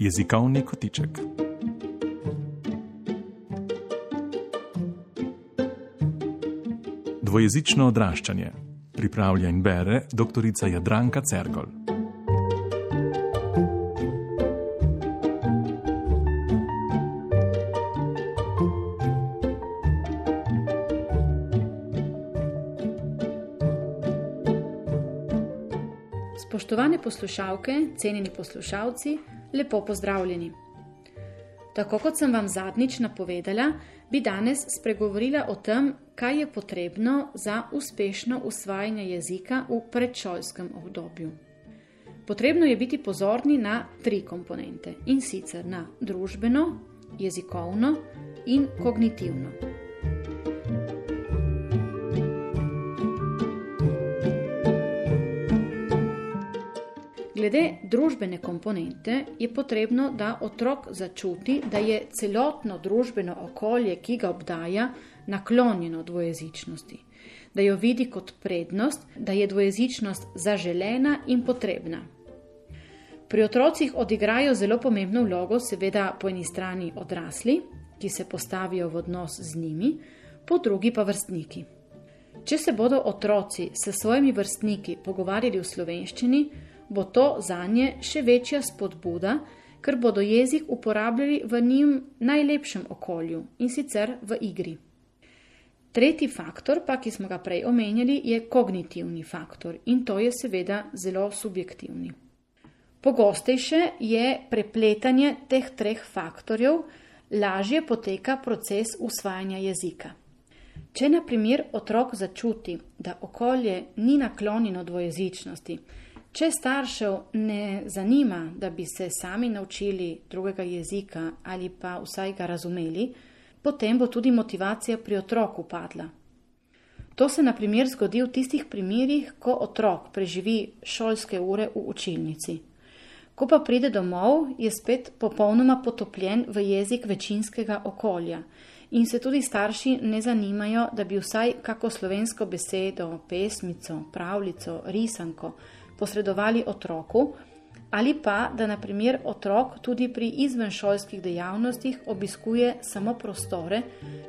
Jezikovni kotiček. Dvojezično odraščanje. Pripravlja in bere dr. Jadranka Cergol. Spoštovane poslušalke, cenjeni poslušalci, lepo pozdravljeni. Tako kot sem vam zadnjič napovedala, bi danes spregovorila o tem, kaj je potrebno za uspešno usvajanje jezika v predšolskem obdobju. Potrebno je biti pozorni na tri komponente in sicer na družbeno, jezikovno in kognitivno. Glede družbene komponente je potrebno, da otrok začuti, da je celotno družbeno okolje, ki ga obdaja, naklonjeno dvojezičnosti, da jo vidi kot prednost, da je dvojezičnost zaželena in potrebna. Pri otrocih odigrajo zelo pomembno vlogo, seveda po eni strani odrasli, ki se postavijo v odnos z njimi, po drugi pa vrstniki. Če se bodo otroci s svojimi vrstniki pogovarjali v slovenščini, bo to za nje še večja spodbuda, ker bodo jezik uporabljali v njim najlepšem okolju in sicer v igri. Tretji faktor, pa ki smo ga prej omenjali, je kognitivni faktor in to je seveda zelo subjektivni. Pogostejše je prepletanje teh treh faktorjev, lažje poteka proces usvajanja jezika. Če na primer otrok začuti, da okolje ni naklonjeno dvojezičnosti, Če staršev ne zanima, da bi se sami naučili drugega jezika ali pa vsaj ga razumeli, potem bo tudi motivacija pri otroku padla. To se na primer zgodi v tistih primerjih, ko otrok preživi šolske ure v učilnici. Ko pa pride domov, je spet popolnoma potopljen v jezik večinskega okolja in se tudi starši ne zanimajo, da bi vsaj kako slovensko besedo, pesmico, pravljico, risanko, posredovali otroku, ali pa da naprimer otrok tudi pri izvenšolskih dejavnostih obiskuje samo prostore,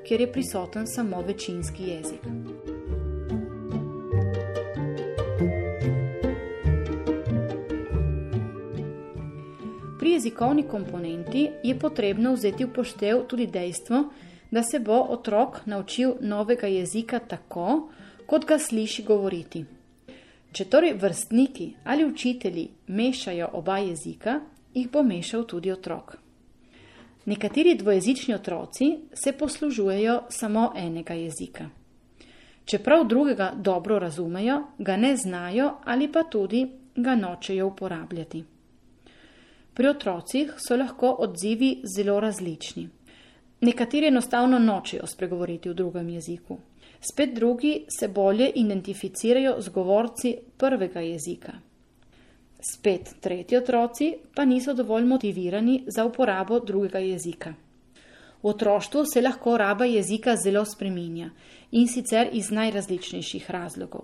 kjer je prisoten samo večinski jezik. Pri jezikovni komponenti je potrebno vzeti v poštev tudi dejstvo, da se bo otrok naučil novega jezika tako, kot ga sliši govoriti. Če torej vrstniki ali učitelji mešajo oba jezika, jih bo mešal tudi otrok. Nekateri dvojezični otroci se poslužujejo samo enega jezika. Čeprav drugega dobro razumejo, ga ne znajo ali pa tudi ga nočejo uporabljati. Pri otrocih so lahko odzivi zelo različni. Nekateri enostavno nočejo spregovoriti v drugem jeziku, spet drugi se bolje identificirajo z govorci prvega jezika. Spet tretji otroci pa niso dovolj motivirani za uporabo drugega jezika. V otroštvu se lahko raba jezika zelo spreminja in sicer iz najrazličnejših razlogov.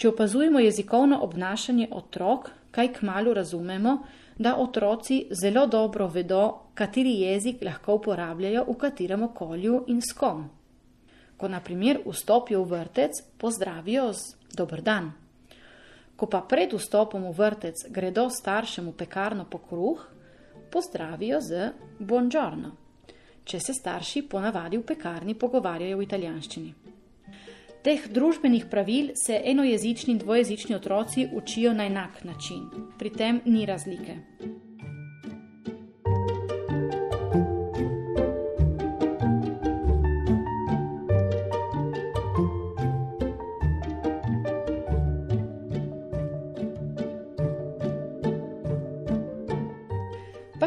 Če opazujemo jezikovno obnašanje otrok, kaj k malu razumemo, da otroci zelo dobro vedo, kateri jezik lahko uporabljajo v katerem okolju in s kom ko na primer vstopijo v vrtec, pozdravijo z dobr dan. Ko pa pred vstopom v vrtec gredo staršem v pekarno po kruh, pozdravijo z buongiorno, če se starši ponavadi v pekarni pogovarjajo v italijanščini. Teh družbenih pravil se enojezični in dvojezični otroci učijo na enak način, pri tem ni razlike.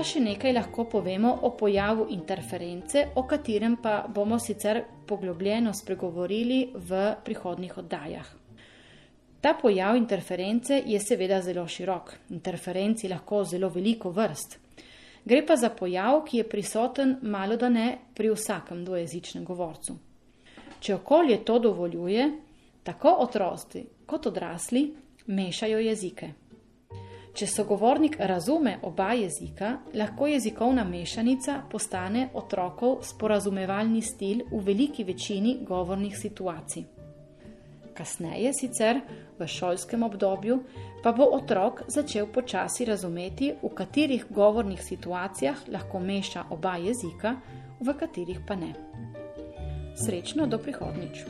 Še nekaj lahko povemo o pojavu interference, o katerem pa bomo sicer poglobljeno spregovorili v prihodnih oddajah. Ta pojav interference je seveda zelo širok, interferenci lahko zelo veliko vrst. Gre pa za pojav, ki je prisoten malo da ne pri vsakem dvojezičnem govorcu. Če okolje to dovoljuje, tako otroci kot odrasli mešajo jezike. Če sogovornik razume oba jezika, lahko jezikovna mešanica postane otrokov sporazumevalni stil v veliki večini govornih situacij. Kasneje, sicer v šolskem obdobju, pa bo otrok začel počasi razumeti, v katerih govornih situacijah lahko meša oba jezika, v katerih pa ne. Srečno do prihodnič!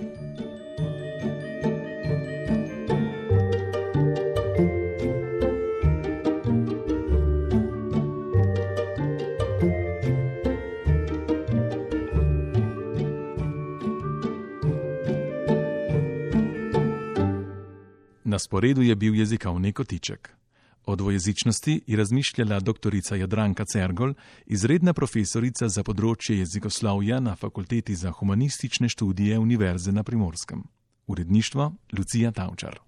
Na sporedu je bil jezikovni kotiček. O dvojezičnosti je razmišljala dr. Jadranka Cergol, izredna profesorica za področje jezikoslovja na Fakulteti za humanistične študije Univerze na Primorskem. Uredništvo Lucija Tavčar.